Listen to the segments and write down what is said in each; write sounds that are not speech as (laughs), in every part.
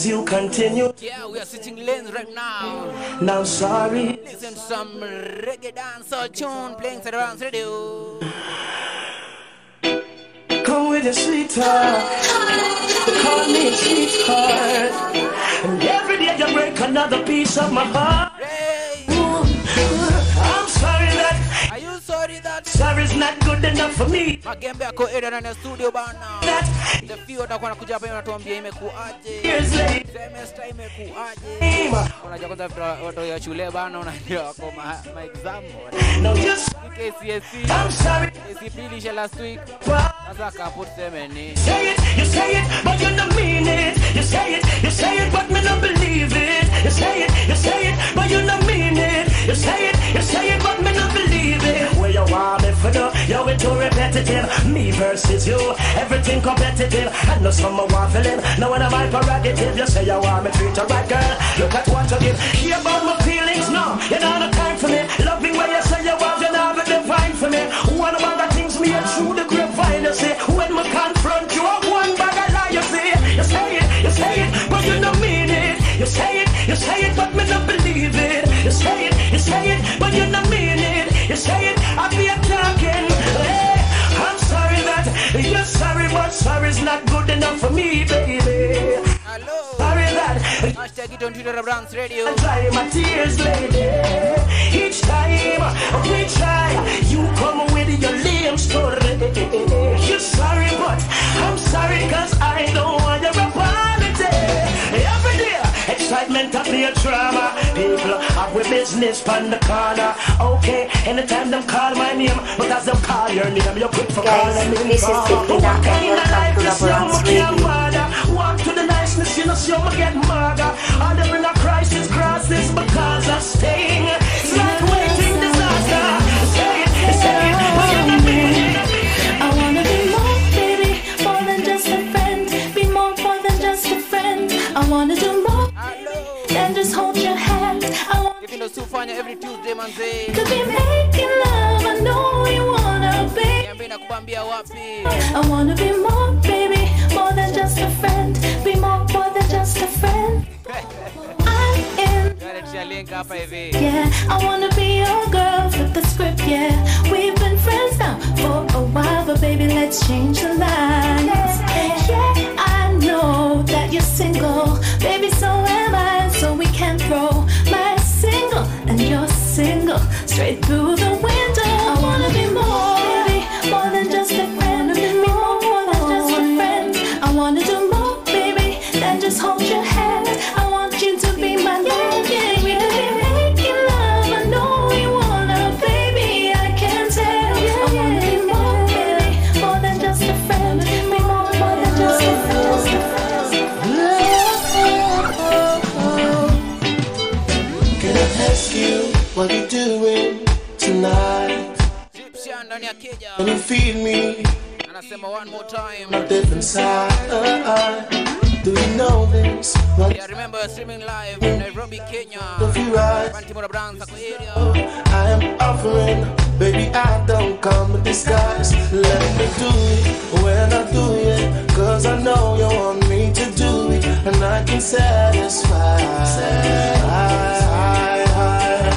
as you continue. Yeah, we are switching lanes right now. Now sorry, Listen to some reggae dancehall tune playing to the Rams Radio. come with your sweet talk. Call me sweetheart. And every day you break another piece of my heart. Hey, I'm sorry that are you sorry that sorry's not good enough for me. Magembe ako area ndani ya studio bana? That The few watakuwa nakuja hapa wanatuambia imekuaje. Semester imekuaje. Unajua kwanza watu ya shule bana unajua wako ma, exam. KCSE, I'm sorry. KCPE ilisha last week. Sasa kapo tuseme ni Say it, you say it, but you don't mean it. You say it, you say it, but me don't believe it. You say it, you say it, but you don't mean it. You say it, you say it, but me don't believe it. Where you want me for the, yo, it too repetitive. Me versus you, everything competitive. I know some want feeling. Now when I'm my prerogative, you say you want me treat you right, girl. Look at what you give. Hear about my feelings, no, you don't have time for me. Loving where you say you want, you never define for me. One of the things me and through the grapevine, you say, when me confront you, I'm one bag of lie, you say, you say it, you say it, but you don't mean it. You say it, you say it, but me don't believe it. You say it, Hashtag it on Twitter at Rams Radio. I dry my tears, lady. Each time we try, you come with your lame story. You're sorry, but I'm sorry, cause I don't want your apology. Every day, excitement of your drama. People have with business on the corner. Okay, anytime them call my name, but as them call your name, you're quick for Guys, calling me. this is Vicky Naka and welcome to Raboranks Radio. Walk to the niceness, you know, get maga. And they're in a crisis, crisis because of staying. It's like waiting disaster. Say it, say it, but you don't mean it. I wanna be more, baby, more than just a friend. Be more, more than just a friend. I wanna do more Hello. than just hold your hand. I want Hivi ndo sifanya every Tuesday manze. to be making love. I know you wanna be. Niambie nakubambia wapi? I wanna be more, baby, more than just a friend. Be more, just a friend. I'm in. Yale tushalenga hapa hivi. Yeah, I wanna be your girl, flip the script, yeah. We've been friends now for a while, but baby, let's change the lines. Yeah, I know that you're single, baby, so am I, so we can throw my single and your single straight through the window. Ya. Can you feel me Anasema one more time. a different side? Do you know this? What Yeah, remember streaming live in Nairobi, Kenya. right? Brands area. I am offering, baby, I don't come with disguise. Let me do it when I do it, cause I know you want me to do it, and I can satisfy. I,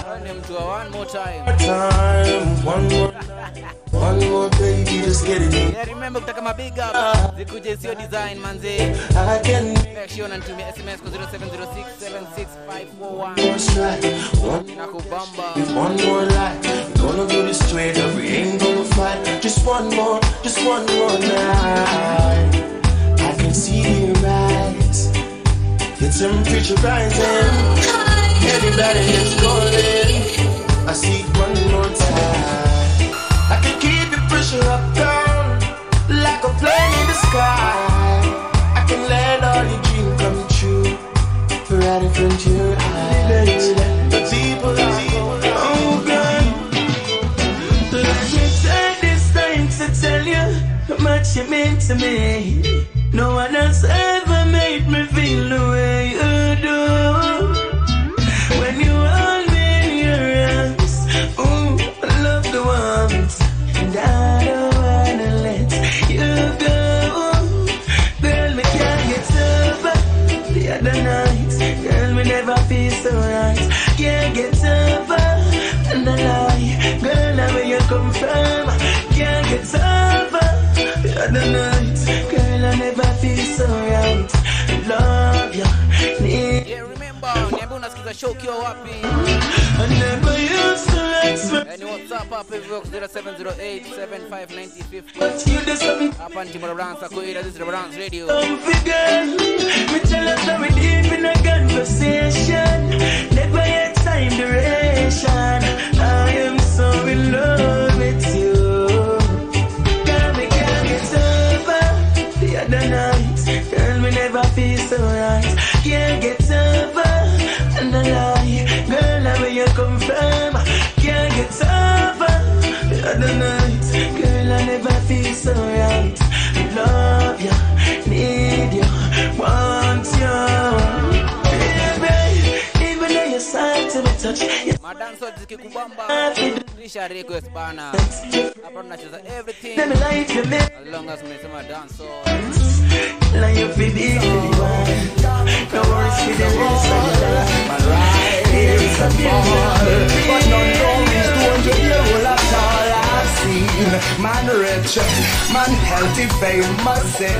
Twende mtu wa one more time. time, one more, (laughs) one more, baby, just get it. Yeah, remember kutaka mabig up. Ah. Zikuje sio design manze. I can Make sure unanitumia SMS kwa 0706765541. what's right. One Nakubamba. One more life, gonna do this straight up. We ain't gonna fight. Just one more, just one more night. I can see the rise. The temperature rising. Everybody is calling. I see one more time. Keep the pressure up down like a plane in the sky. I can let all your dreams come true right in front your eyes. Oh God. Let me this time to tell you how much you mean to me. No one else ever made me feel the way the night. Girl, I never feel so right. Love you, need. Yeah, remember, niambia unasikiza show ukiwa wapi? I never used to like sweat, Yani WhatsApp hapa hivyo 0708759050. but you just have me Hapa ni Timor Dance Akuira, this is the Dance Radio. comfy girl. Me tell us that we deep in a conversation. Never yet time duration. I am so in love with you. The other night. Girl, me never feel so right. Can't get over and the lie. Girl, now where you come from, can't get over the other night. Girl, I never feel so right. Love you, need you're Madanso zikikubamba nisha request bana. Hapa tunacheza everything Let me like you, make as long as mmesema dance. like you feel baby. No worries for the rest of your life. My ride is a beautiful But none know me stone to hear all at all I've seen Man rich, man healthy, famous eh.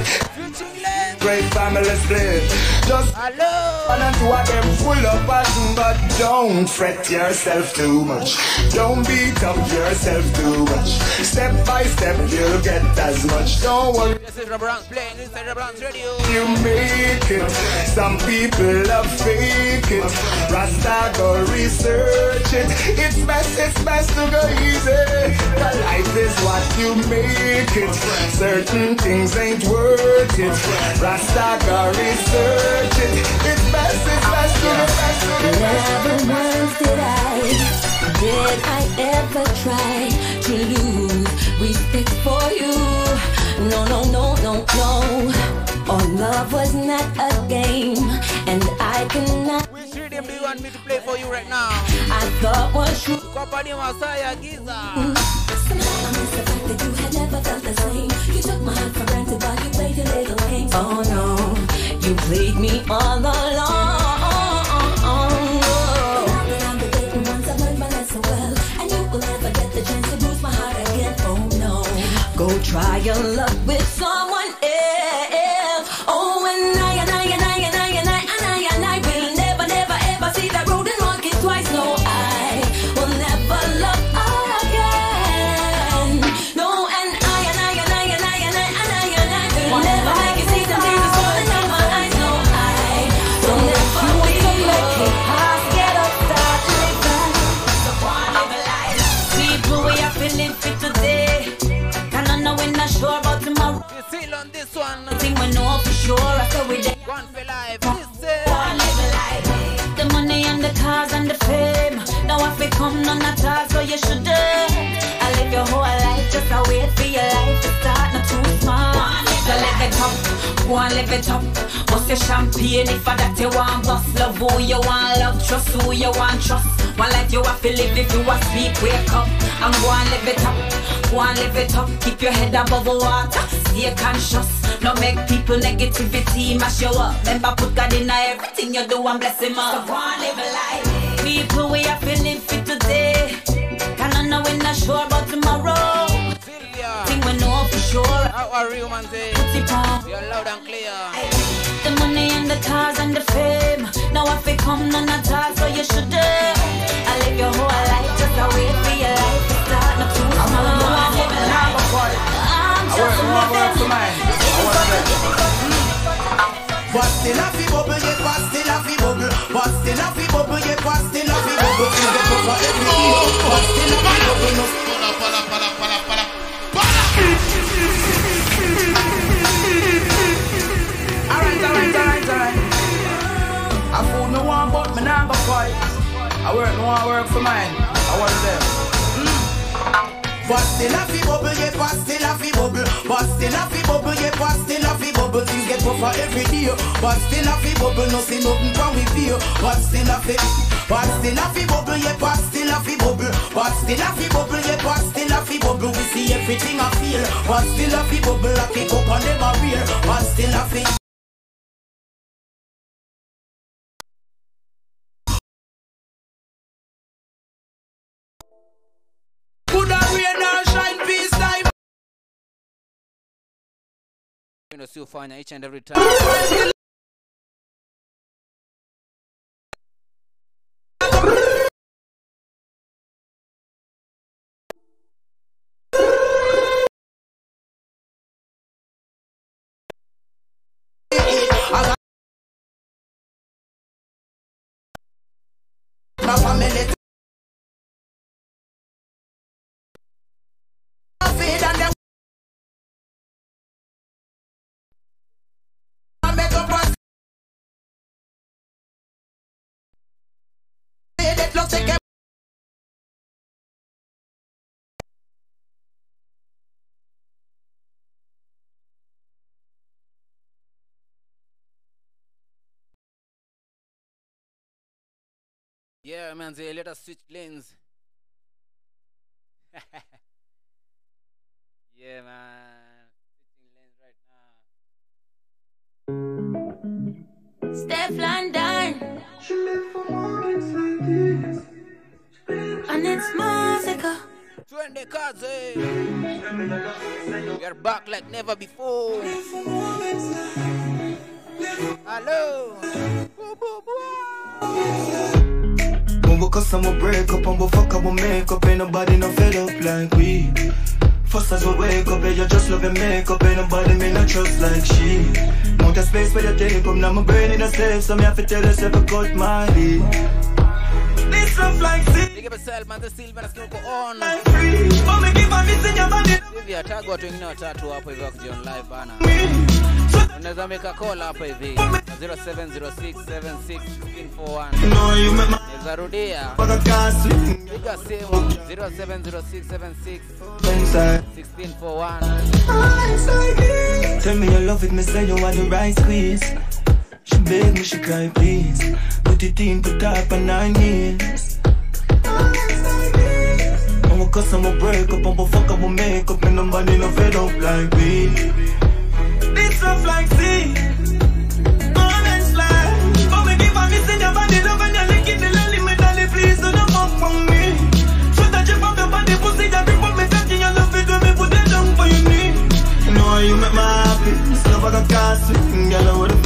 Great family split Just Hello. and two of them full of passion But don't fret yourself too much Don't beat up yourself too much Step by step you'll get as much Don't worry This is Dance playing Rubber Dance Radio. you make it. Some people love fake it. Rasta go research it. It's best, it's best to go easy. But life is what you make it. Certain things ain't worth it. Rasta go research it. It's best, it's best to go best to go best. Never once did I, did I ever try to lose respect for you. No, no, no, no, no. Our love was not a game, and I cannot. Which rhythm do you want me to play for you right now? I thought was true. Kwa padi Masaya Giza. Somehow I miss the fact that you had never felt the same. You took my heart for granted while you played your little games. Oh no, you played me all along. The baby once I've learned my lesson well And you will never get the chance to lose my heart again Oh. Now that I'm debating and live it up. Bust your champagne if I that you want bust. Love who you want, love trust who you want trust. One life you have to live if you want sleep, wake up and go and live it up. Go and live it up, keep your head above the water. Stay conscious, no make people negativity mash you up. Remember put God in everything you do and bless him up. So go and live a life. People we are feeling fit today. Loud and clear. The money and the cars and the fame. Now if it come none at all, so you should do I live your whole life, just a wait for your life to start. Not too small. I'm just living. But still a fi bubble, yeah, but still a fi bubble. But still a fi bubble, yeah, but still a fi bubble. Till they cover every day. But still a fi bubble, Alright, alright, alright. I food no one but me nah go fight. I work no one work for mine. I want them. But still a fi bubble, yeah, but still a fi bubble. But still a fi bubble, yeah, but still a fi bubble. Things get tougher every day. But still a fi bubble, no see nothing with you. But still a fi, but still a fi bubble, yeah, but still a fi bubble. But still a fi bubble, yeah, but still a fi bubble. We see everything I feel. But still a fi bubble, I kick up on them a rear. But still a fi. Ndio si ufanya each and every time yeah man say let us switch lanes. (laughs) Yeah man switching lanes right now. Steph London. And it's musical. twende kazi eh. we are back like never before. Hello. Boo, boo, boo. We cuss and we break up and we fuck up and we make up. Ain't nobody no fed up like we. First as we wake up, yeah, you just love your makeup. Ain't nobody me no trust like she. Know the space where you take up Now my brain in a safe So me have to tell yourself I cut my lead This love like sea Big up yourself man the silver nasikia uko on. Like free. But me give a miss in your body. Hivi ataga watu wengine watatu hapo hivi wakuja on live bana unaweza meka call hapa hivi 0706761641 No, you make my naweza piga simu 0706761641 Tell me you love it, me say you want the right squeeze. She beg me, she cry, please. Put it in, put up on nine years. I'ma cuss, I'ma break up, I'ma fuck, I'ma make up, and nobody no fed up like me. Like sea. Life. But me in your body, and you lick it, the lily, me dolly, please do not fuck me. So that you pop your pussy, me cocky, you love me put it down for your. You make me happy. Love like a castle, girl, what the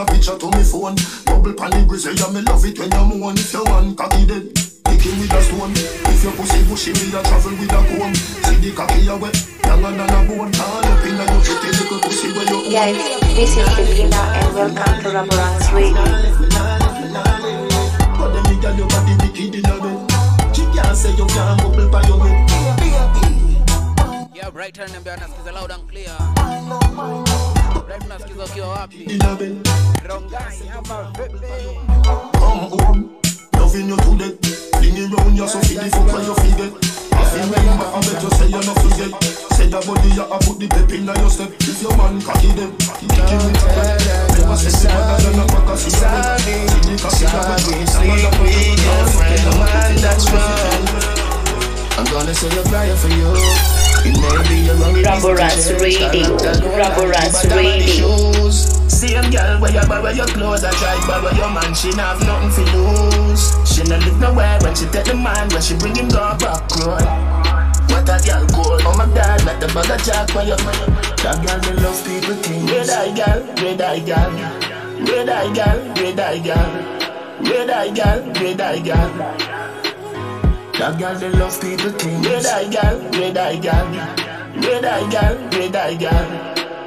a picture to me phone. Bubble pan the grizzly, yeah, me love it when you moan. If you want cocky dead, kick him with a stone. If your pussy bushy, me a travel with a comb. See the cocky you wet, younger than a bone. All up in your pretty little pussy where you own. Guys, this is Sabrina and welcome to Raboranks Radio. But them me tell your body wicked in a bed. She can't say you can't bubble by your head. yeah brighton niambia nasikiza loud and clear brighton nasikiza ukiwa wapi In a bed. rongai ama vipi Come home, loving you to death. Bringing round you so feel the fuck where you forget. I feel remember, I bet you say you no forget. Say that body you a put the pep in your step. If your man cocky them, kick him with a wet. Never say the mother than a pack of cigarette. See the cocky you wet. I'm gonna say a prayer for you. It may be your only Raboranks Radio. Raboranks Radio. Same girl where you borrow your clothes, I try borrow your man, she not have nothing to lose. She not live nowhere when she take the man, when she bring him go back road. What a girl cold, oh my god, let the of jack when you That girl they love people think Red eye girl, red eye girl Red eye girl, red eye girl Red eye girl, red eye girl That girl they love people think Red eye girl, red eye girl. Red eye girl, red eye girl.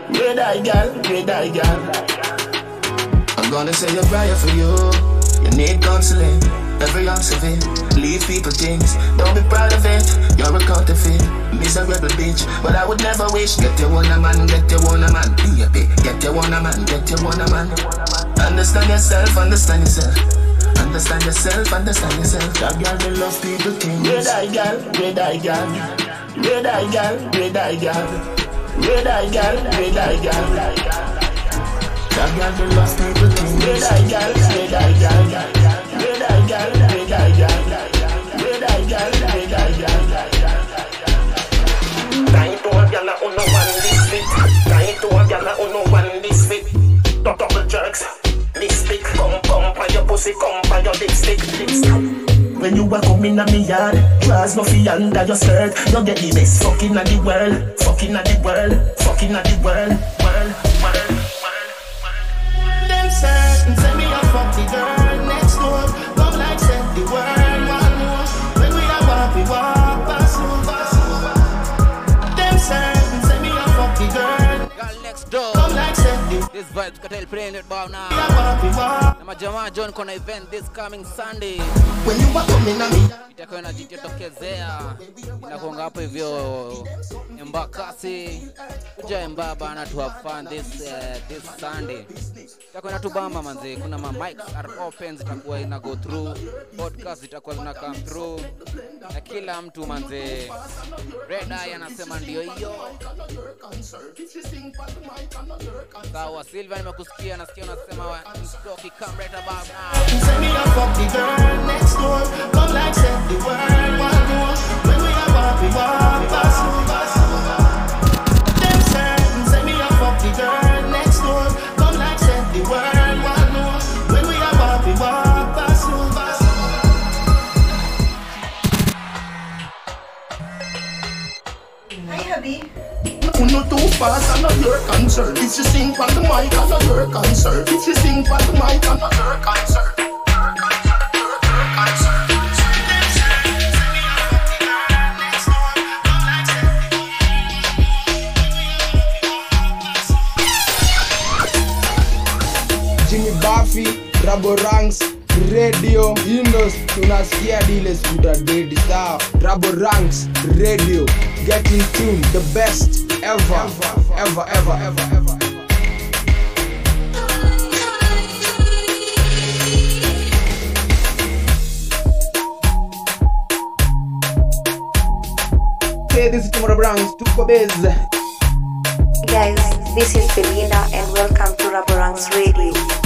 Red eye girl, red eye girl. I'm gonna say a prayer for you. You need counseling. Every ounce of it. Leave people things. Don't be proud of it. You're a counterfeit. Miserable bitch. But I would never wish. Get your one a man Get your one a man Baby Get your one a man Get your one a man. Understand yourself Understand yourself Understand yourself, understand yourself. That girl, they love people things. Red eye girl, red eye girl. Red eye girl, red eye girl. Red eye girl, red eye girl. That girl, they love people things. Red eye girl, red eye girl. Red eye girl, red eye girl. Red eye girl, red eye girl. Time to a gyal a uno one this fit. Time to a gyal a uno one this fit. Dou- Double jerk pussy come by your lipstick. When you a come in a me yard, draws no fi under your skirt. You get the best fucking of the world, fucking of the world, fucking of the world, world, world, world, world. Them certain say me a fuck the girl This vibes cartel playing it bow now. Na majamaa John kona event this coming Sunday. Itakuwa inajitokezea inakuanga hapo hivyo Embakasi. Kuja Emba bana to have fun this uh, this Sunday. Itakuwa inatubamba manze. Kuna ma mics are open zitakuwa ina go through. Podcast zitakuwa zina come through. Na kila mtu manze. Red Eye anasema ndio hiyo. Sawa Silva nimekusikia nasikia unasema wa come right about now Say me fuck the girl next door. Come like said the world one more. When we a walk, we walk over. Them certain say me fuck the girl fast, I know your concern. If you sing on the mic, I know your concern. If you sing on the mic, I know your concern. Jimmy Buffy, Rabo Ranks, Radio, Indos, tunasikia dile skuta dedi sawa. Rabo Ranks, Radio, get in tune, the best ever, ever, ever, ever, ever. Hey, this is Tymo Raboranks, tuko base. Guys, this is Belinda and welcome to Raboranks Radio.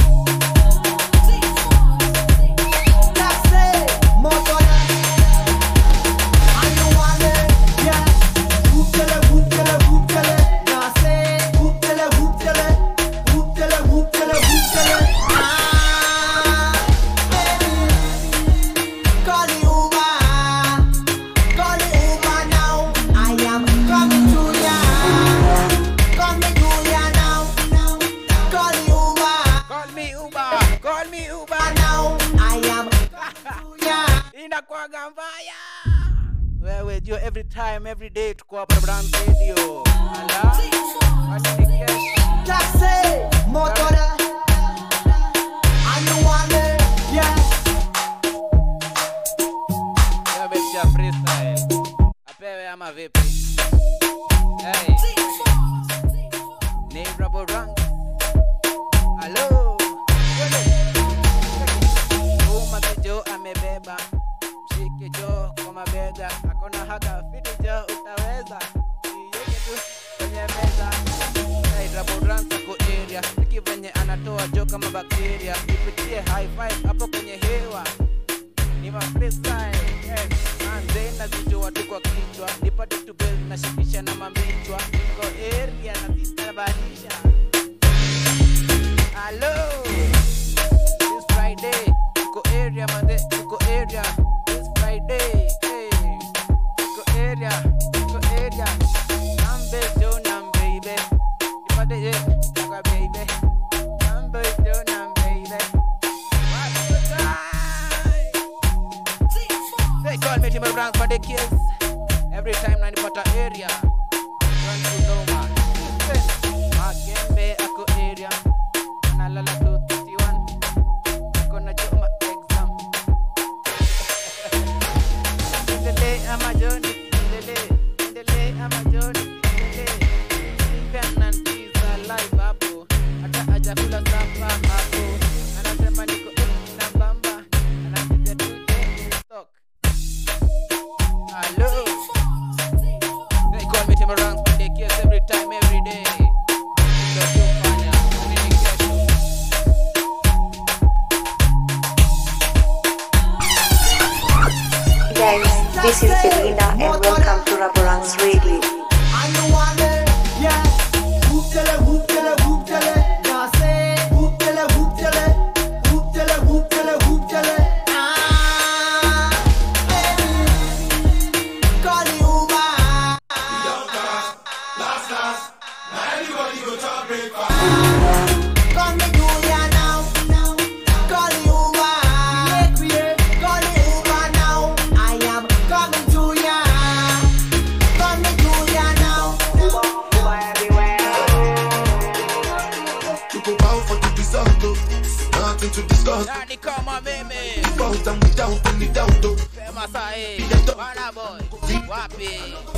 Kama mimi Without and without any doubt, oh. sema sahi bana boy wapi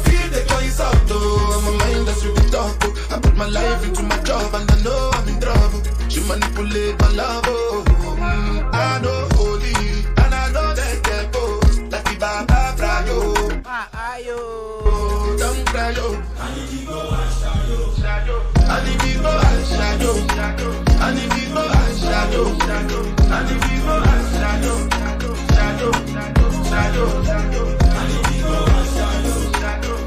Feel the boys out though, my mind that's really talk. oh. I put my life into my job and I know I'm in trouble. She manipulate my love, oh. Mm, I know holy and I know they get both. Like the Baba Frayo, ah ayo oh, don't cry, oh. And if you go and shadow, and if you go and shadow, and if you go and shadow, shadow, shadow, shadow, shadow, shadow, shadow, shadow, shadow, shadow,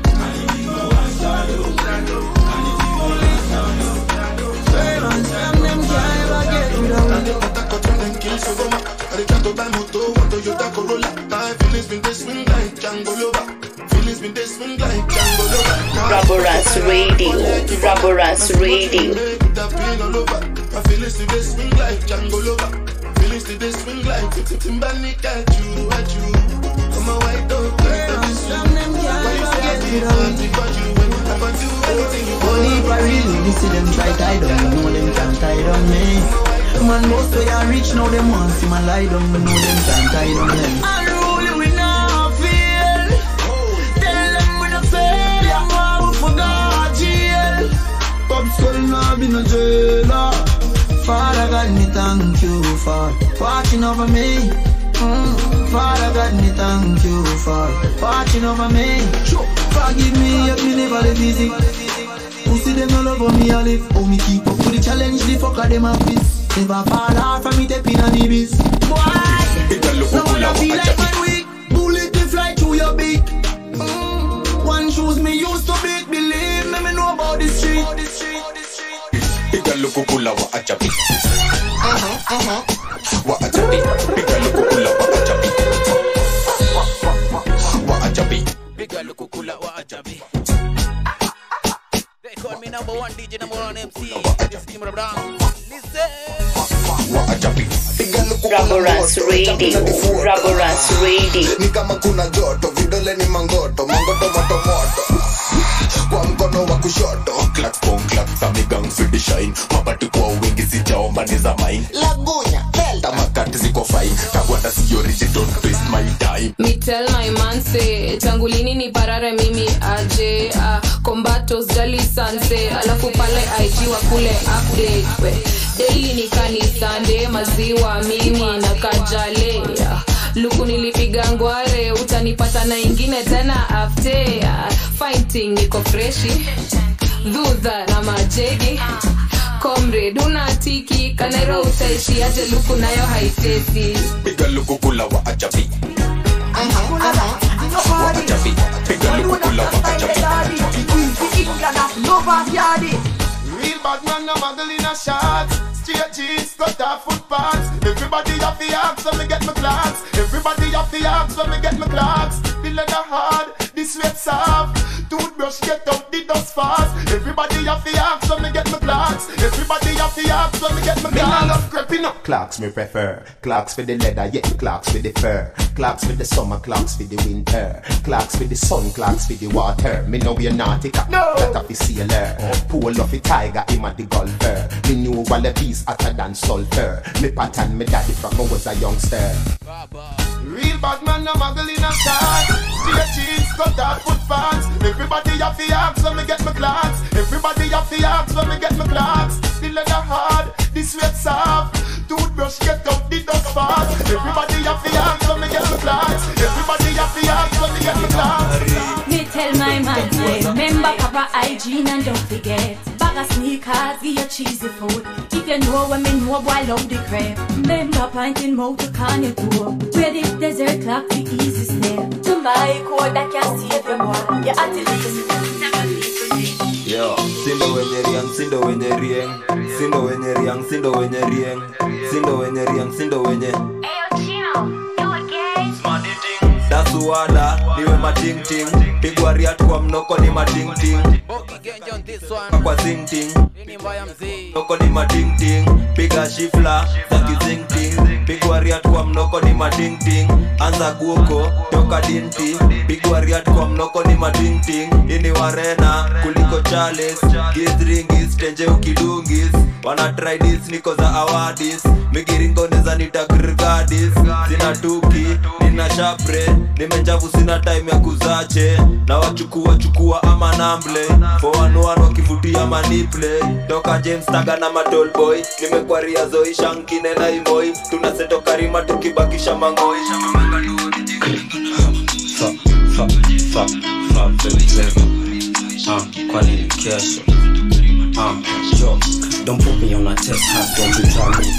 Radio, Radio. My feelings today swing like Django Lover. Feelings today swing like Timbani at you, at you. I'm a white dog, like the Why you say I did nothing but you when I can do anything you want? Only if I really you see them try tie down, you know them can't tie down me. Man, most way I reach now them want see my lie down, but know them can't tie down them. Unruly we not feel. Tell them we not fail, I'm out for God jail. Pop skull now be no jailer. Father God, me thank you for watching over me. Mm. Father God, me thank you for watching over me. Forgive me if me never live easy. Who see them all over me, I live. Oh, me keep up with the challenge, the fucker them a fist. Never fall hard from me, tapping on the biz. Boy, now I feel like my weak, bullet they fly through your beak. Mm. One shoes me used to beat, believe me, me know about the street. Piga lukukula wa ajabi Wa ajabi Piga lukukula wa ajabi Wa ajabi piga lukukula wa ajabi they call me number one DJ number one MC this is Jimmy Brown. Listen. Wa ajabi Raboras Radio, Raboras Radio. ni kama kuna joto vidole ni mangoto mangoto moto moto kwa mkono wa kushoto clap bong clap samigang fidi shine. Mabati kwa wingi sijaomba ni za mine. Lagunya delta. Makati ziko fine. Tagwanda sio rich don't waste my time. Me tell my man say tangu lini ni parare mimi aje uh, kombato jali sanse. Alafu pale IG wa kule update we. Daily ni kanisande maziwa mimi na kajale uh, luku nilipiga ngware utanipata na ingine tena after. Fighting niko freshi. Dhudha na majegi. Comrade unatiki kanairo utaishiaje luku nayo haitesi. Piga lukukula wa wa ajabi. Piga lukukula wa ajabi. Real bad man, no muggle in a shots. Jeans, cut off foot pants. Everybody off the axe when me get my clocks. Everybody off the axe when me get my clocks. The leather hard, the sweat soft. Toothbrush get out the dust fast. Everybody have the axe when me get my clocks. Everybody have the axe when me get my clocks. Me nah love creeping up. Clocks me prefer. Clocks for the leather, yeah. Clocks for the fur. Clocks for the summer, clocks for the winter. Clocks for the sun, clocks for the water. Me know you're naughty, cat. No. That of the sailor. Pull off a tiger, him a the golfer. Me knew wallabies hotter than sulfur. Me pattern me daddy from I was a youngster. Real bad man, no muggle in a shot. Straight jeans, cut off foot pants. Everybody have the axe when me get my clocks. Everybody have the axe when me get my clocks. The leather hard, the sweat soft. Toothbrush get out the dust fast. Everybody have the axe when me get my clocks. Everybody have the axe when me get my clocks. Me tell my man, remember proper hygiene and don't forget. Bag of sneakers, give you cheesy food. If you know what me know, boy, love the crap. Remember pointing mouth to can you door. Where the desert clock, the easy step. mai kuoda kiasi vya moro ya atilisi Yo, sindo wenye riang, sindo wenye rieng, sindo wenye riang, sindo wenye rieng, sindo wenye riang, sindo wenye riang, sindo wenye dasuwada niwe matingting pigwa riat kwa mnoko ni matingting kwa zingting mnoko ni matingting piga shifla za kizingting pigwa riat kwa mnoko ni matingting anza guoko toka dinti. Pigwa riat kwa mnoko ni matingting ini warena kuliko chales githringis tenje ukidungis wana tridis niko za awadis migiringo neza nitagrgadis tuki nina shapre nimenjavu sina time ya kuzache na wachukua chukua ama namble foanuan wakivutia maniple toka james taga na matolboy nimekwaria zoisha na imoi tunasetokarima tukibakisha mangoi Fuck, fuck, fuck, fuck, baby, clever. Uh, kwani kesho. Uh, yo, don't put me on a test hat, don't you try me.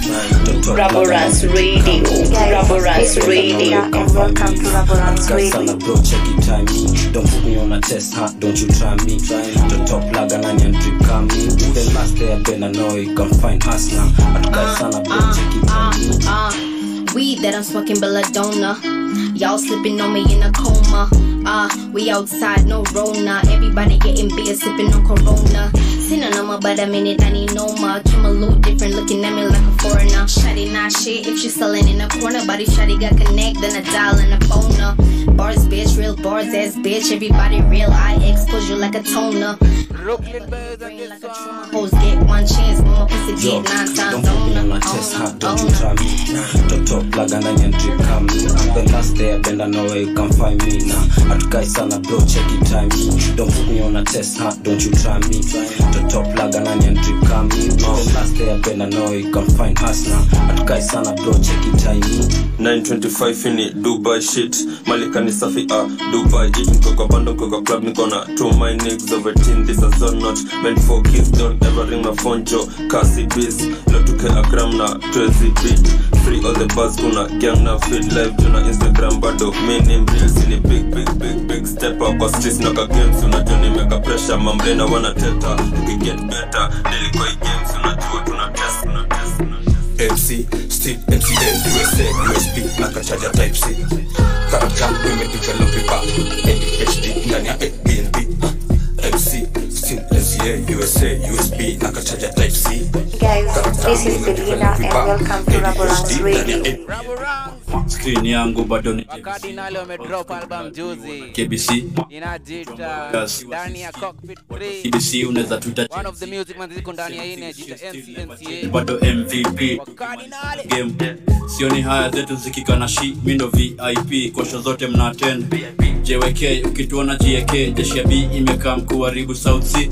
Don't talk Raboranks Radio, Raboranks Radio. and welcome to Raboranks Radio. sana bro, check it, time me. Don't put me on a test hat, don't you try me. The top laga na nyan drip come me. The last day I been, I know you can find us now. At guys, sana bro, check it, time me. Uh, weed that I'm smoking belladonna. Y'all slipping on me in a coma. Uh, we outside, no Rona. Everybody getting beer, sipping on Corona. Sinning on my but I'm in it, I need no more. Kim a little different, looking at me like a foreigner. Shotty not shit if she selling in a corner. Body shotty got connect, then a dial and a phoner. Bars, bitch, real bars, ass bitch. Everybody real, I expose you like a toner. Hoes get one chance, mama pussy Yo, get nine don't put me on on a test don't you try me. The top laga na nyan drip come me. I'm the last day I bend, I know where you can find me now. At guys, sana bro, check it, time me. Don't put me on a test hat, don't you try me. The top laga and onion drip come in no last day I know you can find us now. At guys, sana bro, check it, time me. 925 ini dubai shit. Malikani safi ah dubai. It niko kwa bando niko kwa club niko na two my niggas over teen this is all not meant for kids don't ever ring my phone jo kasi biz lotuke a gram na 12 beat free. All the bars kuna gang na feed live tuna instagram bado mi ni mreels ni big big big big step up. Kwa streets na ka games unajua nimeka pressure. Mambrena wanateta tukiget better. Nilikuwa games unajua tuna test tuna test tuna MC, still MCN, USA, USB, na kachaja type C. Karakta, imedevelop vipa, ADHD, ndani ya. MC, still MCA, USA, USB, na kachaja type C. Guys, this is Belina and welcome to Raboranks Radio. Skrini yangu bado ni Cardinal wamedrop album juzi KBC inajita ndani ya cockpit 3 KBC unaweza tuita one of the music man ziko ndani ya ine jita NCNCA bado MVP game. Sioni haya zetu zikikana shi. Mindo vip kosho zote mna attend. Jwk ukituona jek jeshi ya b imekaa mkuharibu south c.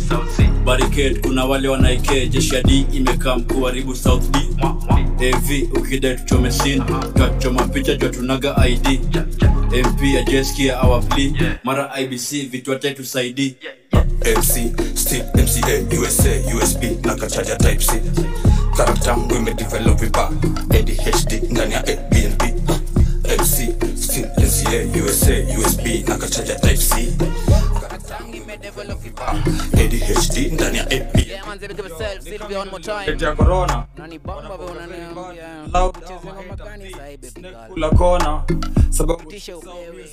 Barricade kuna wale wanaike jeshi ya d imekaa mkuharibu south B. Av ukidai tuchome sin twachoma picha jwa tunaga id mp ajeskia awapli mara ibc vitu tusaidi MC, still MCA, USA, USB, na kachaja type C. Karakta, imedevelop vipa, ADHD, ndani ya ABNB. MC, still MCA, USA, USB, na kachaja type C. ADHD, ndani ya corona. Unanibamba wewe unaniambia. Loud. Sasa? Kula kona sababu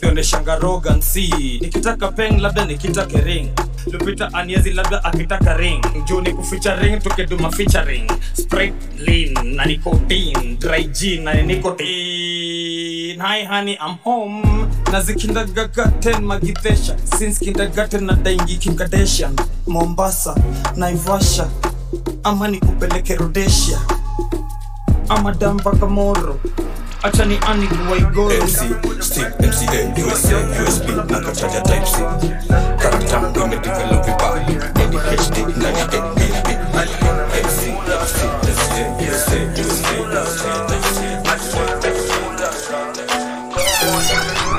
sionyeshanga rogansi nikitaka peng labda nikitake ring. Lupita aniezi labda akitaka ring. Juu ni kuficha ring tukiduma featuring. Sprit lin na nicotine dry gin na nicotine hi honey i'm home. Na zikindagagaten magidhesha since kindagaten na daingi kimkadeshan mombasa naivasha. Ama nikupeleke rodesia ama dampaka moro acha ni ani kuwaigoro MC, still MCA, USA, USB, na kachaja type C. Karakta, imedevelop vipa, ADHD, ndani ya ABNB. MC, still MCA, USA, USB, na kachaja type C.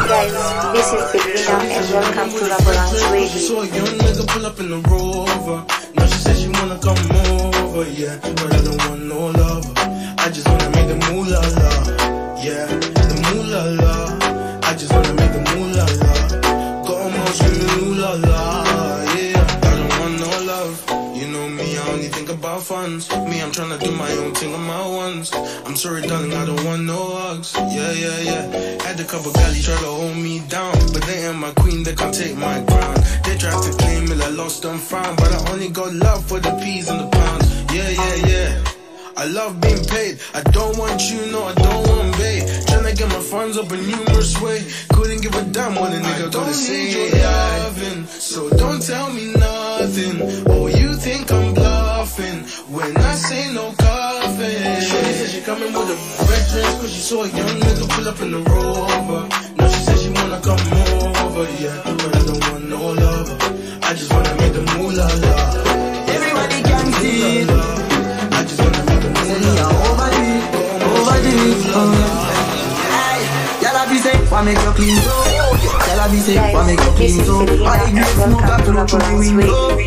Guys, this is Belina and welcome to Raboranks Radio. Saw a young nigga pull up in the rover. Now she said she wanna come over, yeah. But I don't want no lover. I just wanna make the moolah la, yeah. The moolah la. I just wanna make the moolah la. Got 'em all screaming ooh la la, yeah. I don't want no love. You know me, I only think about funds. Me, I'm tryna do my own thing on my ones. I'm sorry, darling, I don't want no hugs. Yeah, yeah, yeah. Had a couple galley try to hold me down, but they ain't my queen, they can't take my crown. They tried to claim it, I lost and found, but I only got love for the peas and the pounds. Yeah, yeah, yeah. I love being paid. I don't want you, no, I don't want bait. Tryna get my funds up a numerous way. Couldn't give a damn what a nigga gotta say. Your loving, so don't tell me nothing. Oh, you think I'm bluffing when I say no coffin. She said she coming with a red dress, cause she saw a young nigga pull up in the rover. Now she said she wanna come over, yeah. But I don't want no lover. I just wanna have you say, make you clean so? Y'all have you say, why make you clean so? I great smoke a flow through the window.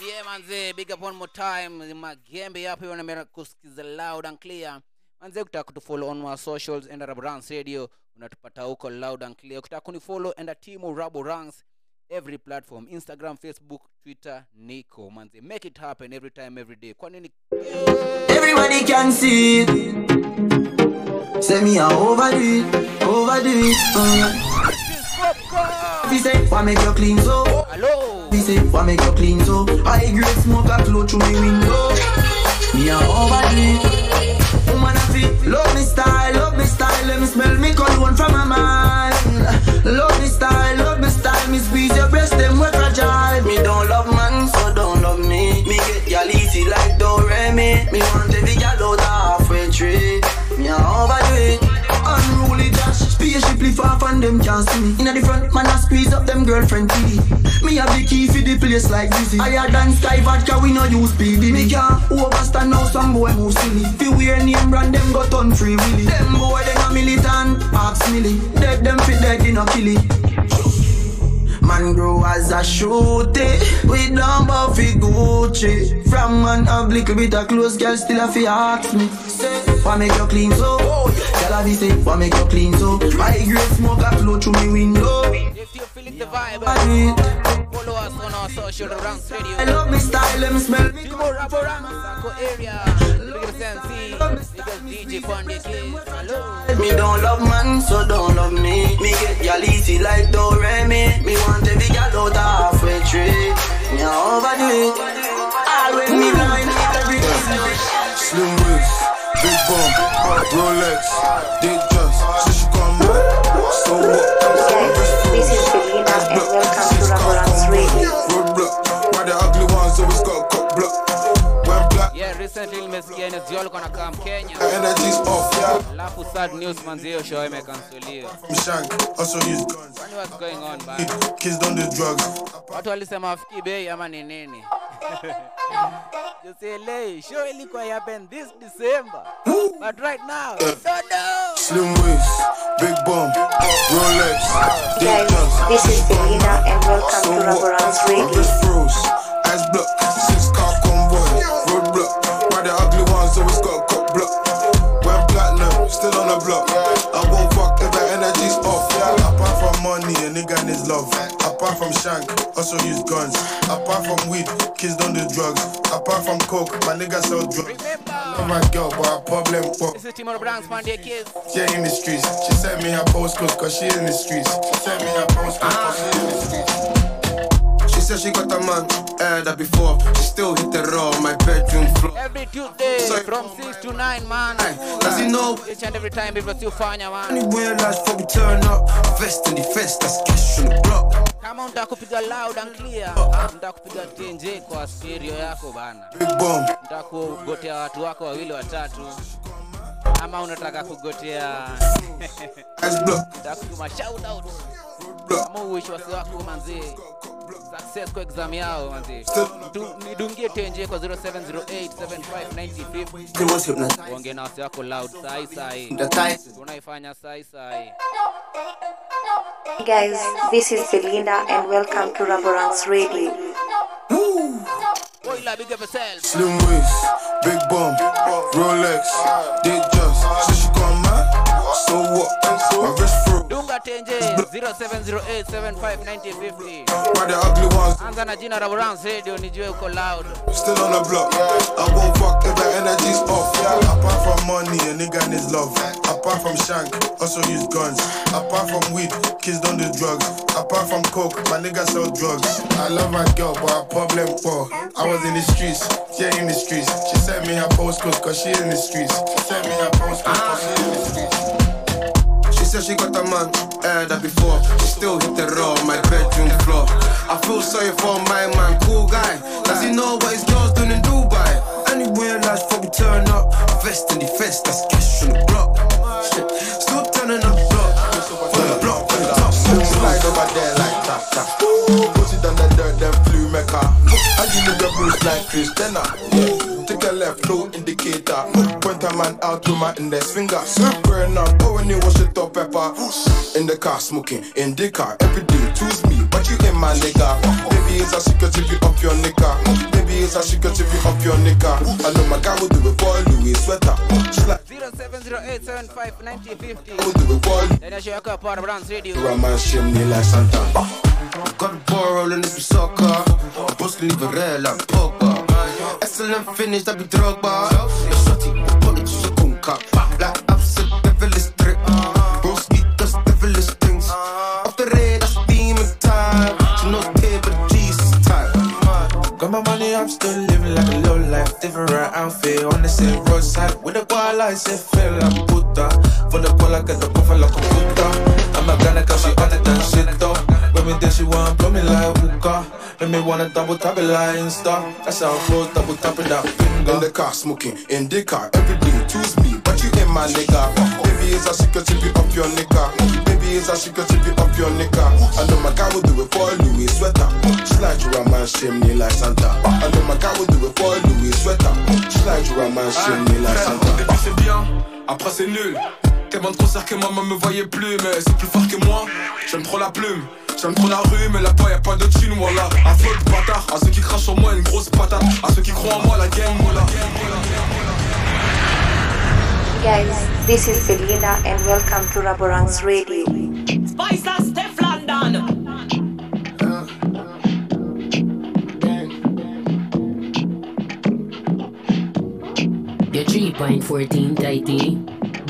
Yeah, manze, big up one more time. Magembe hapo hiyo namera kusikiza loud and clear. Manze ukitaka kutufollow on our socials enda Raboranks Radio unatupata huko loud and clear. Ukitaka kunifollow enda Tymo Raboranks every platform Instagram, Facebook, Twitter, Nico. Manze make it happen every time every day. Kwa nini Everybody can see it. Say me a overdo it, overdo it. Yeah. He say, why make you clean so? Hello. He say, why make you clean so? I great smoke a flow through me window. Me a overdo it. Woman a fit, love me style, love me style. Let me smell me cologne from my mind. Love me style, love me style. Me squeeze your breast, them we fragile. Me don't love man, so don't love me. Me get y'all easy like Doremi. Me want can't me. Inna the front, man I squeeze up them girlfriend TV. Me have the key for the place like Dizzy. Higher than Sky Vodka, we no use PD. Me can't overstand now some boy move silly. Fi wear name brand, them got on free willy. Them boy them a militant, ask milly. Dead them fit dead in a killy. Man grow as a shooty We don't buffy Gucci From man have little bit of clothes Girl still a fi ask me why make you clean so? Girl a say, why make you clean so? I great smoke a flow through me window If you feeling the vibe, follow us on our social Ranks Radio. I love me style, let me smell me Tymo Raboranks, Sako area. Big up Sensi, big up DJ Pondy Kids. Hello. Me don't love man, so don't love me. Me get y'all easy like Doremi. Me want every gal out halfway tree. Me a overdo it. All when me blind, every Slim waist, big bum, Rolex, did just, so she come back. So what? Recently nimesikia NSG walikuwa wanakaa Kenya. energy's off, yeah. Alafu sad news manzi hiyo show imekanseliwa. I'm shank, also use guns. Kwani what's going on bana? Kids don't do drugs. Watu walisema wafikii bei ama ni nini? (laughs) Josiele, show ilikuwa happen this December. But right now, eh. don't know. Slim waist, big bum, Rolex, did Guys, this is Selena and welcome so to Rabo what? Ranks My Radio. froze, eyes block, love. Apart from shank, also use guns. Apart from weed, kids don't do drugs. Apart from coke, my niggas sell drugs. Love my girl, but her problem fuck. This is Tymo Raboranks, Monday Kids. She in the streets. She sent me her postcode cause she in the streets. She sent me her postcode cause she in the streets. She said she got a man, heard that before. She still hit the raw on my bedroom floor. Every Tuesday from 6 to 9, man. Does he know? Each and every time people still fanya, man. Anywhere last for we turn up. Vest in the vest, that's cash on the block. Kama unataka kupiga loud and clear, unataka TNJ kwa stereo yako bana. Big bomb. Unataka watu wako wawili watatu. Ama unataka kugotea unataka shout out. Ama uishi wasi wako manzi. Success kwa exam yao manzi. Nidungie tenje kwa 0708759050. Uongee na wasi wako loud sai sai. Unaifanya sai sai. Guys, this is Selena and welcome to Raboranks Radio. Boy, big up yourself. Slim waist, big bum, Rolex, did just. So she come mad, so what? My wrist froze. Dunga tenje 0708759050 Why the ugly ones anza na jina la Browns Radio nijue uko loud still on the block? I won't fuck if the energy's off. Apart from money, a nigga needs love. Apart from shank, also use guns. Apart from weed, kids don't do drugs. Apart from coke, my nigga sell drugs. I love my girl, but her problem for I was in the streets, yeah in the streets. She sent me her postcode cause she in the streets. She sent me her postcode cause she in the streets. She said she got a man, heard that before. She still hit the raw on my bedroom floor. I feel sorry for my man, cool guy. Does he know what his girl's doing in Dubai? Anywhere last before we turn up. Vest in the vest, that's cash on the block. Still turning up block. For the block, for the top. Slide over there like tap tap. Put it on the dirt, then flew mecca. Give you the boost like Kris Jenner. Take a left, no indicator. Point a man out with my index finger. Burn up, oh, when you wash it up, pepper. In the car, smoking, in the car. Every day, choose me, but you in my nigga. Baby, it's a secret if you up your nigga. Baby, it's a secret if you up your nigga. I know my guy will do it for Louis sweater. She like, 0708759050 will do it for ndani ya show yako ya Power Browns Radio Run my chimney like Santa. Got the ball rolling if you soccer. Boss leave a real like Pogba. Excellent finish, that be Drogba. Your shotty, put it to the kunka. Like I've said, devilish trip. Bros eat us devilish things. Off the radar, steaming time. She knows paper, Jesus type. Got my money, I'm still living like a low life. Different outfit on the same roadside. With the guala, I say, feel like puta. For the I get the profile like a puta. I'm a gonna cause she it and shit though. When me there, she wanna blow me like hookah. Make me wanna double tap it like Insta. That's how it goes, double tap it that finger. In the car, smoking. In the car, every day, choose me. But you ain't my nigga. Baby, it's a secret if you up your nigga. Baby, it's a secret if you up your nigga. I know my guy will do it for Louis sweater. Slide you around my chimney like Santa. I know my guy will do it for Louis sweater. Slide you around my chimney like Frère, au Santa. début c'est bien, après c'est nul. Tellement de concerts que maman me voyait plus, mais c'est plus fort que moi. J'aime trop la plume, j'aime trop la rue, mais là-bas y'a pas de thune, voilà. Un feu de bâtard, à ceux qui crachent sur moi une grosse patate, à ceux qui croient en moi la game, voilà. Guys, this is Felina and welcome to Raboranks Radio. Spice and Stefflon Don. Your 3.14 tighty.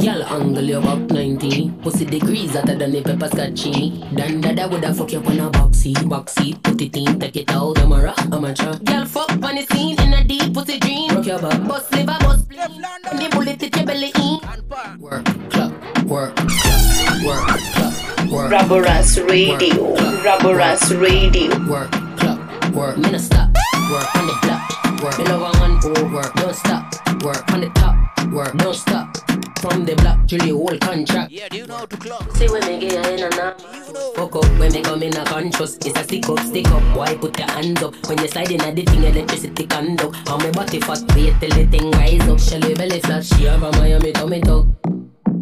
Girl angle you about 90. Pussy degrees hotter than the pepper scotchy. Dan dada woulda fuck you up on a boxy. Boxy, put it in, take it out, amateur, amateur. Girl fuck on the scene in a deep pussy dream. Rock your back, bust liver, bust bleed. The bullet hit your belly in. Work, clap, work, clap, work, clap, work. Raboranks Radio. Raboranks Radio. Work, clap, work. Me no stop. Work on the block. Work. Me no go on oh, work. Don't stop. Work on the top. Work. Don't stop. From the block till the whole contract. Yeah, do you know how to clock? See when me get in and out. Fuck up when me come in a conscious. It's a stick up, stick up. Why put your hands up? When you slide in a the thing, electricity conduct. How me body fat, wait till the thing rise up. Shelly belly flat, she have a Miami tummy tuck.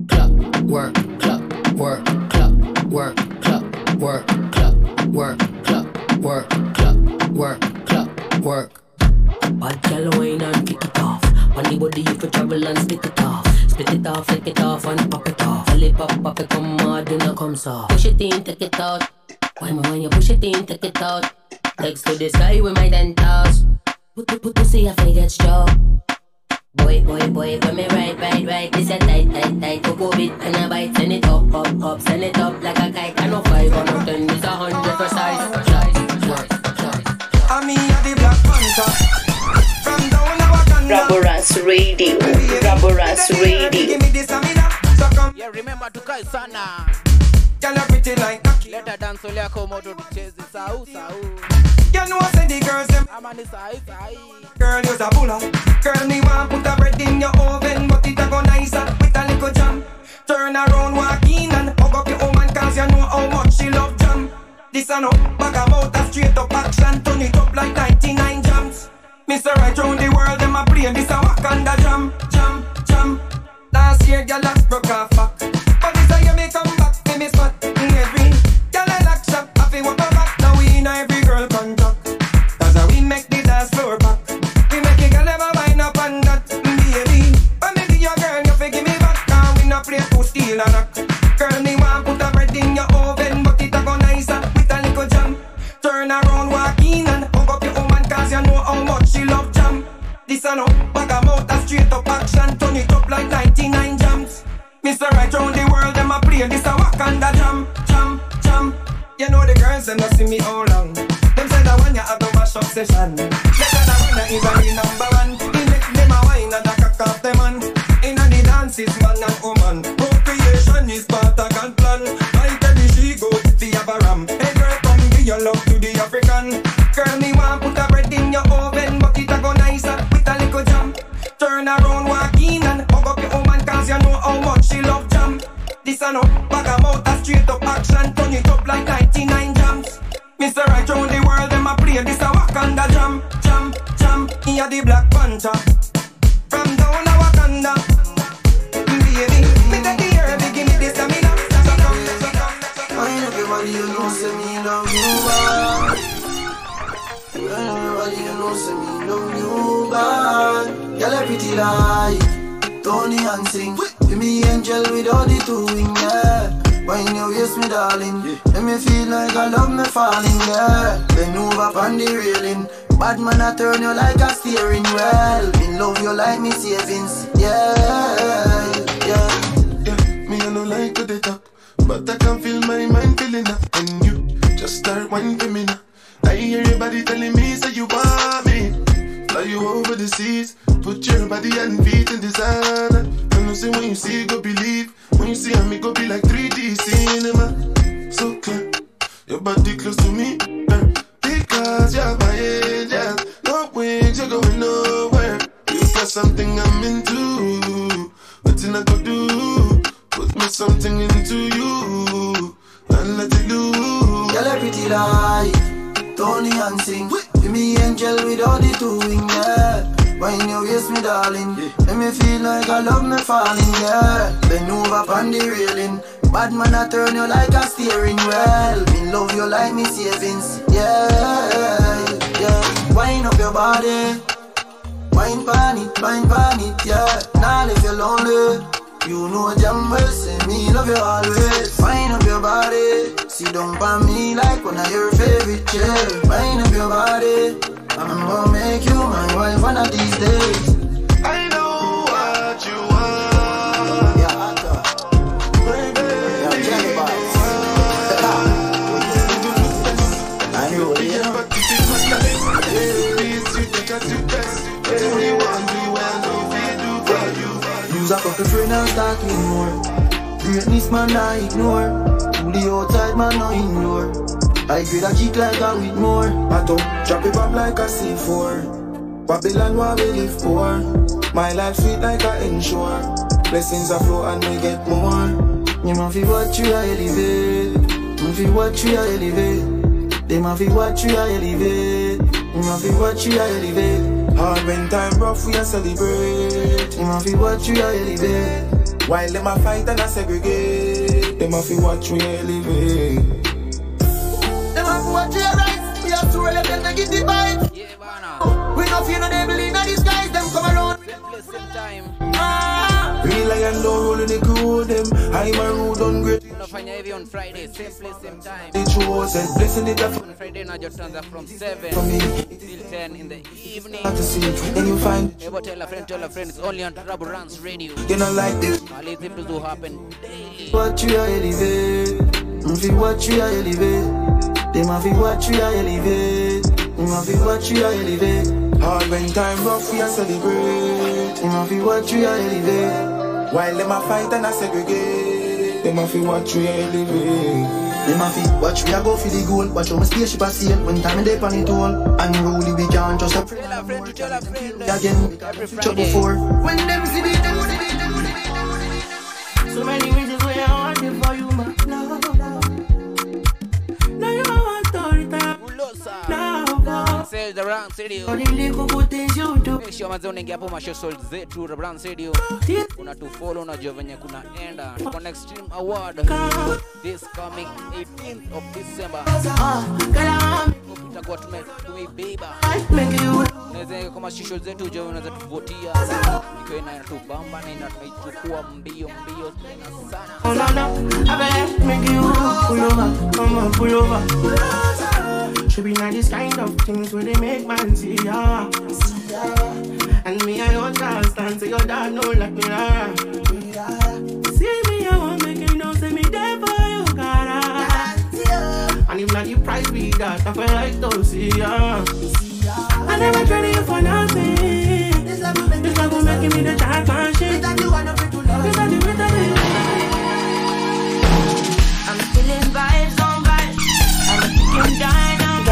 Clock, work, clock, work, clock, work, clock, work, clock, work, clock, work, clock, work, clock, work. Bad girl wine and kick it off. On the body you could travel and split it off. Split it off, lick it off and pop it off. It pop, pop it come hard, do not come soft. Push it in, take it out. Why me when you push it in, take it out. Legs to the sky with my dentals. Put put put pussy I get strong. Boy, boy, boy, when me right, right, right, this a tight, tight, tight. Go go bit and a bite, send it up, up, up, send it up like a kite. I know five or no ten, a hundred for size. Size, work, I mean, you're the Black Panther. From down a Wakanda. Raboranks Radio. Raboranks Radio. Give me the stamina. So come. Yeah, remember tukae sana. Girl, you're pretty like Aki. Leta dance yako moto tucheze sau sau. You know I say the girls them. Ama ni sahi sahi. Girl, you's a bulla. Girl, me want put a bread in your oven, but it a go nicer with a little jam. Turn around, walk in and hug up your woman, cause you know how much she love jam. This a no bag about a straight up action, turn it up like 99 Mr. Right round the world, them a play this a Wakanda jam, jam, jam. Last year, girl, last broke off. Savings, yeah, yeah. Yeah, me I no like to top, but I can feel my mind feeling up, and you just start whining me now. I hear your body telling me say you want me, fly you over the seas, put your body and feet in designer. And you say when you see, go believe. When you see me, go be like 3D cinema. So clear, your body close to me, because you're my angel. No wings, you're going nowhere. Something I'm into. Nothing I could do. Put me something into you and let it loose. Girl, a pretty like Tony and sing. Give me angel with all the two wing, yeah. Wine your waist, me darling. Let me feel like I love me falling, yeah. Bend over on the railing. Bad man, I turn you like a steering wheel. Me love you like me savings, yeah, yeah. Wine up your body. Wine pan it, wine pan it, yeah. Now if you're lonely. You know damn well, say me love you always. Wind up your body, sit down by me like one of your favorite chair. Wind up your body, I'm gonna make you my wife one of these days. Couple friend and with more. Greatness man I ignore. To the outside man no ignore. I grade a kick like a with more. I don't drop it up like a C4. Babylon where we live for. My life sweet like a ensure. Blessings are flow and we get more. You man be what you a elevate. Man be what you a elevate. They man be what you a elevate. You man fi watch you a elevate. Hard when time rough we a celebrate. You man fi watch you a elevate. While them a fight and a segregate. Them a fi watch we elevate. Them a fi watch you a rise. We have to relate them to get the vibe. We no fear no devil in a disguise. Them come around. Ah. Real lion don't roll in the crew them. I'm a rude on great. Unafanya hivi on friday same place same time The chosen blessing it up. on friday najotanza from 7 till 10 in the evening Hard to see. Then you find Able tell a friend, tell a friend, it's only on Raboranks Radio. you know like this. These things do happen daily. What you are elevate. Mm, fi what you are elevate. Them a fi what you are elevate. Mm, a fi what you are elevate. Hard when time rough we a celebrate. Them a fi what you are elevate. While them a fight and a segregate. Them a fi what you are elevate. Them a fi watch we a go for the goal. Watch how my spaceship a sail when time in dey on it all. Unruly we can't just a friend. Tell a friend to tell a friend. Again, Every trouble Friday. before. When them see me, them see me, them see me, them see me. So many reasons Say the the do. Make sure manze unaingia hapo masocial zetu Runs Radio. Unatufollow unajua venye kunaenda. Tuko na Extreme Award this coming 18th of December. Tutakuwa tume tumeibeba. Unaweza kwa masocial zetu ujue unaweza tuvotia. Ikiwa ina inatubamba na ina tunaichukua mbio mbio tena sana. Oh no no, I bet make you pull over, come on pull over. Should be not this kind of things where they make man see ya. See ya. And me, I don't understand, so your dad know like me. Yeah. See me, I want make him know, say me there for you, cara. And if not, you price me that, I feel like to see. See ya. I never traded you for nothing. This love will make me the champion. This love will make me the champion.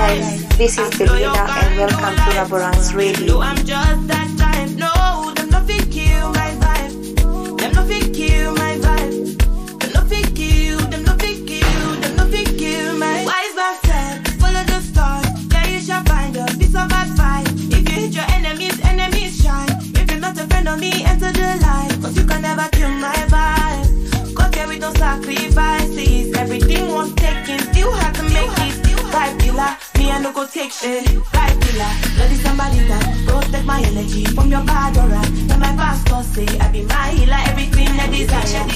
Guys, this is Belina and welcome to Raboranks Radio. Sacrifices. Everything was taken, still had to make it. Killer, me I no go take shit. Vibe killer, bloody somebody that protect my energy from your bad aura. Then my pastor say I be my healer, everything I desire.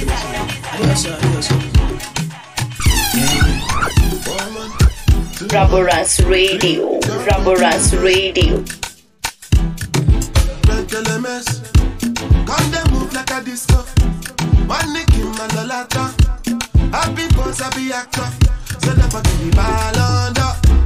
Yes, sir, yes, sir. Raboranks Radio. Raboranks Radio. LMS, come they move like a disco. One nick in my lolata. Happy boss, happy actor. So never give me ball under.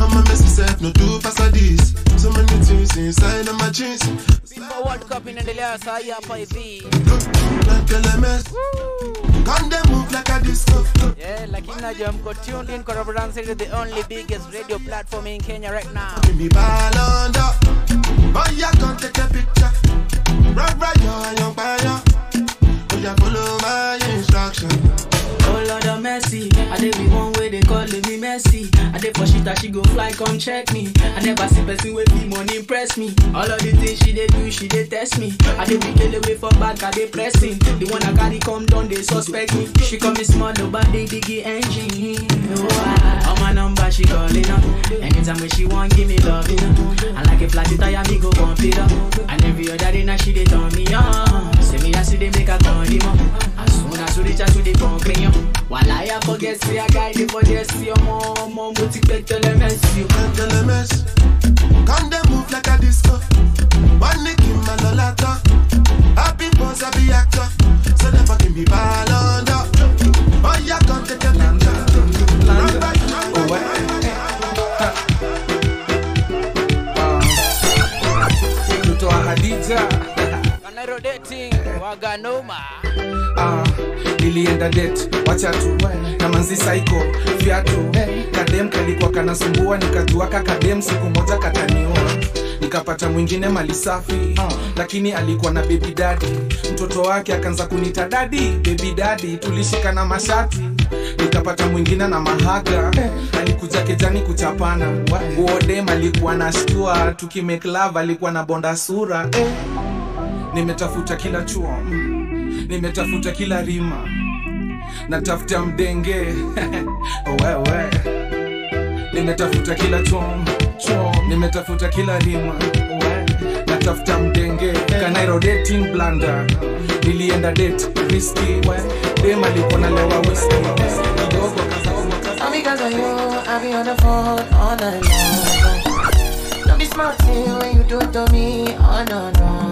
I'm a mess myself, no two pass this. So many things inside of my jeans. FIFA World Cup inaendelea saa hii hapa hivi. Like LMS. Come they move like a disco. Yeah, lakini najua mko tuned in kwa Radio, the only biggest radio platform in Kenya right now. Give me ball under. Oh yeah, come take a picture. Right, right, yo, young Oh follow my instruction. Oh Lord of mercy, I dey be one way they calling me messy. I dey for shit that she go fly, come check me. I never see person with be money impress me. All of the things she dey do, she dey test me. I dey be kill away for back, I dey pressing. The one I carry come down, they suspect me. She call me small, oh, nobody diggy engine. Oh, ah. I, on my number she calling up. Anytime when she want, give me love, you know. I like a flat tire, me go bump it up. And every other day now she dey turn me on. Say me see they make a up. As soon as we reach out to the yo. While I forget, see a guy, they for this, see your mom, mom, but you better let me see you. Red LMS. Come they move like a disco. One nick in my lolata. Happy boss, happy actor. So never give me ball under. Waganoma. ah, nilienda det wacha tu na manzi saiko viatu kadem kalikuwa kanasumbua nikajua kadem siku moja katanioa nikapata mwingine mali safi lakini alikuwa na baby dadi mtoto wake akaanza kunita dadi baby dadi tulishikana mashati nikapata mwingine na mahaga. Alikuja kejani kuchapana. Uodem alikuwa na shtua. Tukimeklav alikuwa na bonda sura. Eh. nimetafuta kila chuo mm. Nimetafuta kila rima. Natafuta mdenge. (laughs) Wewe nimetafuta kila chom nimetafuta kila rima. Natafuta mdenge. Kanairo dating nilienda date riski we dem alikuwa nalewa whisky smart when you do it to me. Oh no no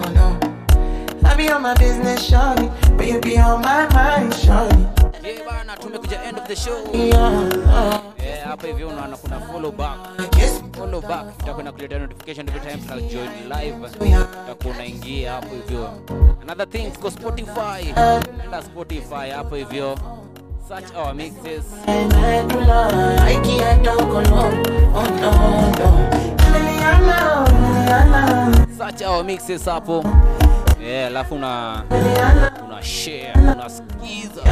be on my business, shawty, but you be on my mind, shawty. Yeah bana, tumekuja end of the show. Yeah, uh. Yeah, hapa hivi unaona kuna follow back. Follow back itakuwa inakuletea notification every time tuna join live. Utakuwa unaingia hapo hivyo. Another thing kwa Spotify. Enda Spotify hapo hivyo. Search our mixes. Oh. Search our mixes hapo. Yeah, alafu una una share, unasikiza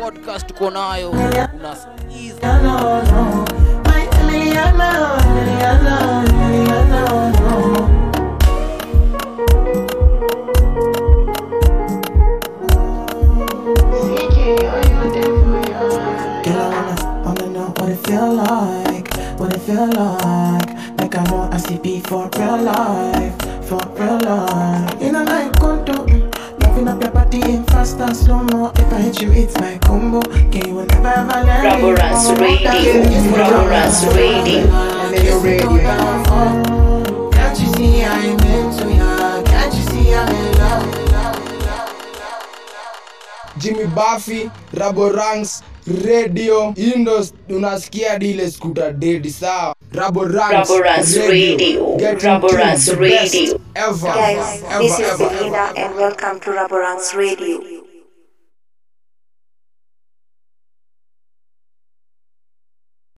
podcast tuko nayo, unasikiza No no. My Liliana, Liliana, Liliana, no. Girl, I wanna, wanna know what it feel like, what it feel like. Like I know I see be for real life, for real life. You know like condo, loving up your body in fast and slow mo. If I hit you, it's my combo. Can you never ever let me Rubber Rats go. Radio, Raboranks Radio. Can't you see I'm into ya? Can't you see I'm in love? jimmy buffy raboranks radio indos unasikia dile skuta dedi sawa Raborans Radio, Get Raborans tune, the best Radio. ever Guys, ever this is ever, ever. And welcome to Raborang's Radio.